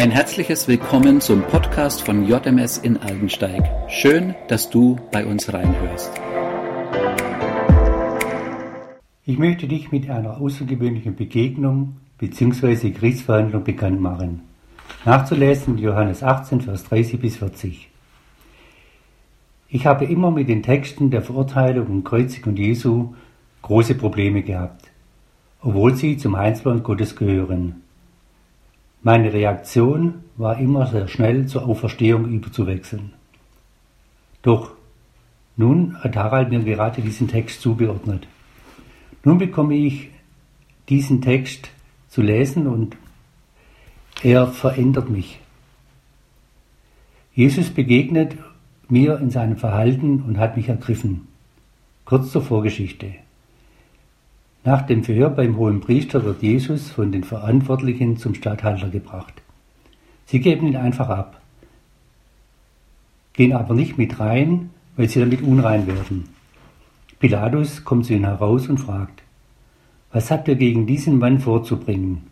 Ein herzliches Willkommen zum Podcast von JMS in Aldensteig. Schön, dass du bei uns reinhörst. Ich möchte dich mit einer außergewöhnlichen Begegnung bzw. Kriegsverhandlung bekannt machen. Nachzulesen Johannes 18, Vers 30 bis 40. Ich habe immer mit den Texten der Verurteilung und Kreuzigung Jesu große Probleme gehabt, obwohl sie zum Heilsplan Gottes gehören. Meine Reaktion war immer sehr schnell zur Auferstehung überzuwechseln. Doch nun hat Harald mir gerade diesen Text zugeordnet. Nun bekomme ich diesen Text zu lesen und er verändert mich. Jesus begegnet mir in seinem Verhalten und hat mich ergriffen. Kurz zur Vorgeschichte. Nach dem Verhör beim hohen Priester wird Jesus von den Verantwortlichen zum Statthalter gebracht. Sie geben ihn einfach ab, gehen aber nicht mit rein, weil sie damit unrein werden. Pilatus kommt zu ihnen heraus und fragt, was habt ihr gegen diesen Mann vorzubringen?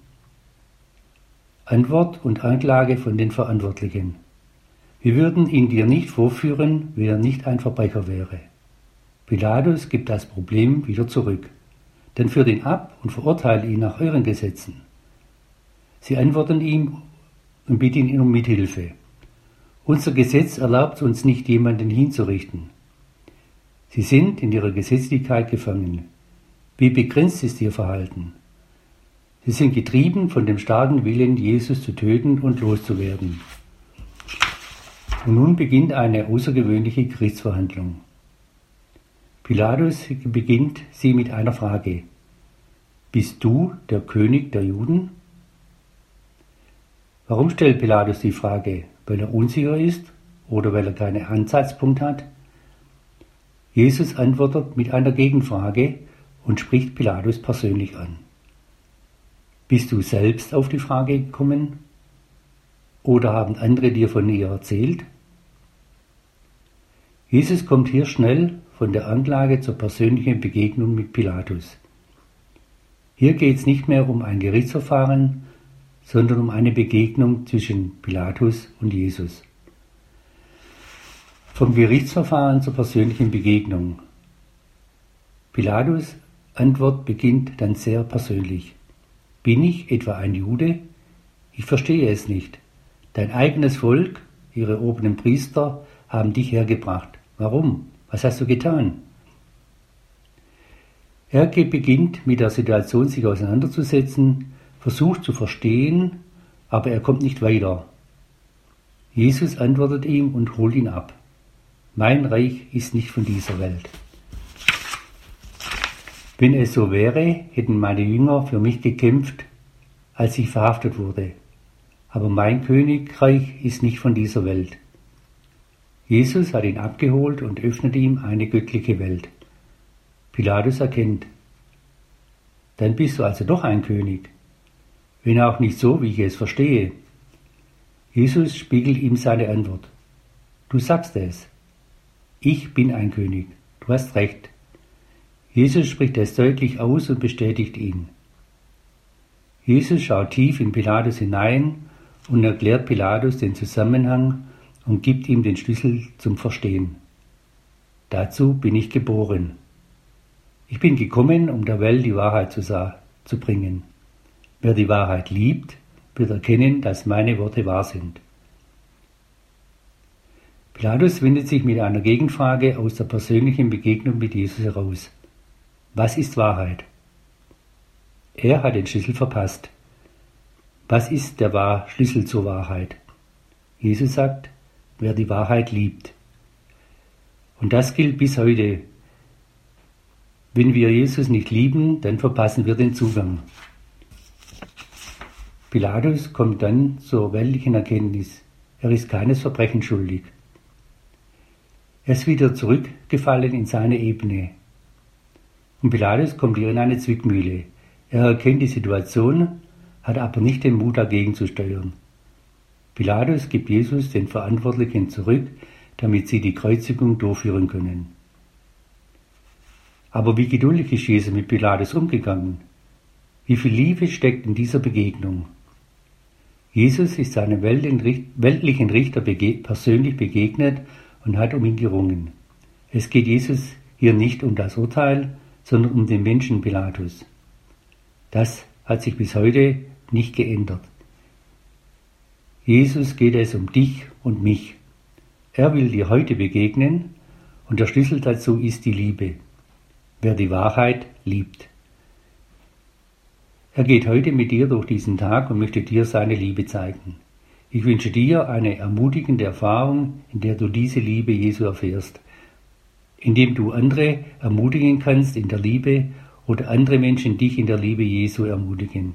Antwort und Anklage von den Verantwortlichen. Wir würden ihn dir nicht vorführen, wenn er nicht ein Verbrecher wäre. Pilatus gibt das Problem wieder zurück dann führt ihn ab und verurteilt ihn nach euren Gesetzen. Sie antworten ihm und bitten ihn um Mithilfe. Unser Gesetz erlaubt uns nicht, jemanden hinzurichten. Sie sind in ihrer Gesetzlichkeit gefangen. Wie begrenzt ist ihr Verhalten? Sie sind getrieben von dem starken Willen, Jesus zu töten und loszuwerden. Und nun beginnt eine außergewöhnliche Gerichtsverhandlung. Pilatus beginnt sie mit einer Frage. Bist du der König der Juden? Warum stellt Pilatus die Frage? Weil er unsicher ist oder weil er keinen Ansatzpunkt hat? Jesus antwortet mit einer Gegenfrage und spricht Pilatus persönlich an. Bist du selbst auf die Frage gekommen? Oder haben andere dir von ihr erzählt? Jesus kommt hier schnell von der Anklage zur persönlichen Begegnung mit Pilatus. Hier geht es nicht mehr um ein Gerichtsverfahren, sondern um eine Begegnung zwischen Pilatus und Jesus. Vom Gerichtsverfahren zur persönlichen Begegnung. Pilatus Antwort beginnt dann sehr persönlich. Bin ich etwa ein Jude? Ich verstehe es nicht. Dein eigenes Volk, ihre oberen Priester, haben dich hergebracht. Warum? Was hast du getan? Er beginnt mit der Situation sich auseinanderzusetzen, versucht zu verstehen, aber er kommt nicht weiter. Jesus antwortet ihm und holt ihn ab. Mein Reich ist nicht von dieser Welt. Wenn es so wäre, hätten meine Jünger für mich gekämpft, als ich verhaftet wurde. Aber mein Königreich ist nicht von dieser Welt. Jesus hat ihn abgeholt und öffnet ihm eine göttliche Welt. Pilatus erkennt, dann bist du also doch ein König, wenn auch nicht so, wie ich es verstehe. Jesus spiegelt ihm seine Antwort. Du sagst es. Ich bin ein König. Du hast recht. Jesus spricht es deutlich aus und bestätigt ihn. Jesus schaut tief in Pilatus hinein und erklärt Pilatus den Zusammenhang und gibt ihm den Schlüssel zum Verstehen. Dazu bin ich geboren. Ich bin gekommen, um der Welt die Wahrheit zu, zu bringen. Wer die Wahrheit liebt, wird erkennen, dass meine Worte wahr sind. Pilatus windet sich mit einer Gegenfrage aus der persönlichen Begegnung mit Jesus heraus. Was ist Wahrheit? Er hat den Schlüssel verpasst. Was ist der Schlüssel zur Wahrheit? Jesus sagt, wer die Wahrheit liebt. Und das gilt bis heute. Wenn wir Jesus nicht lieben, dann verpassen wir den Zugang. Pilatus kommt dann zur weltlichen Erkenntnis, er ist keines Verbrechens schuldig. Er ist wieder zurückgefallen in seine Ebene. Und Pilatus kommt hier in eine Zwickmühle. Er erkennt die Situation, hat aber nicht den Mut dagegen zu steuern. Pilatus gibt Jesus den Verantwortlichen zurück, damit sie die Kreuzigung durchführen können. Aber wie geduldig ist Jesus mit Pilatus umgegangen? Wie viel Liebe steckt in dieser Begegnung? Jesus ist seinem weltlichen Richter persönlich begegnet und hat um ihn gerungen. Es geht Jesus hier nicht um das Urteil, sondern um den Menschen Pilatus. Das hat sich bis heute nicht geändert. Jesus geht es um dich und mich. Er will dir heute begegnen und der Schlüssel dazu ist die Liebe. Wer die Wahrheit liebt. Er geht heute mit dir durch diesen Tag und möchte dir seine Liebe zeigen. Ich wünsche dir eine ermutigende Erfahrung, in der du diese Liebe Jesu erfährst, indem du andere ermutigen kannst in der Liebe oder andere Menschen dich in der Liebe Jesu ermutigen.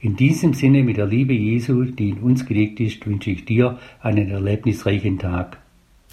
In diesem Sinne mit der Liebe Jesu, die in uns gelegt ist, wünsche ich dir einen erlebnisreichen Tag.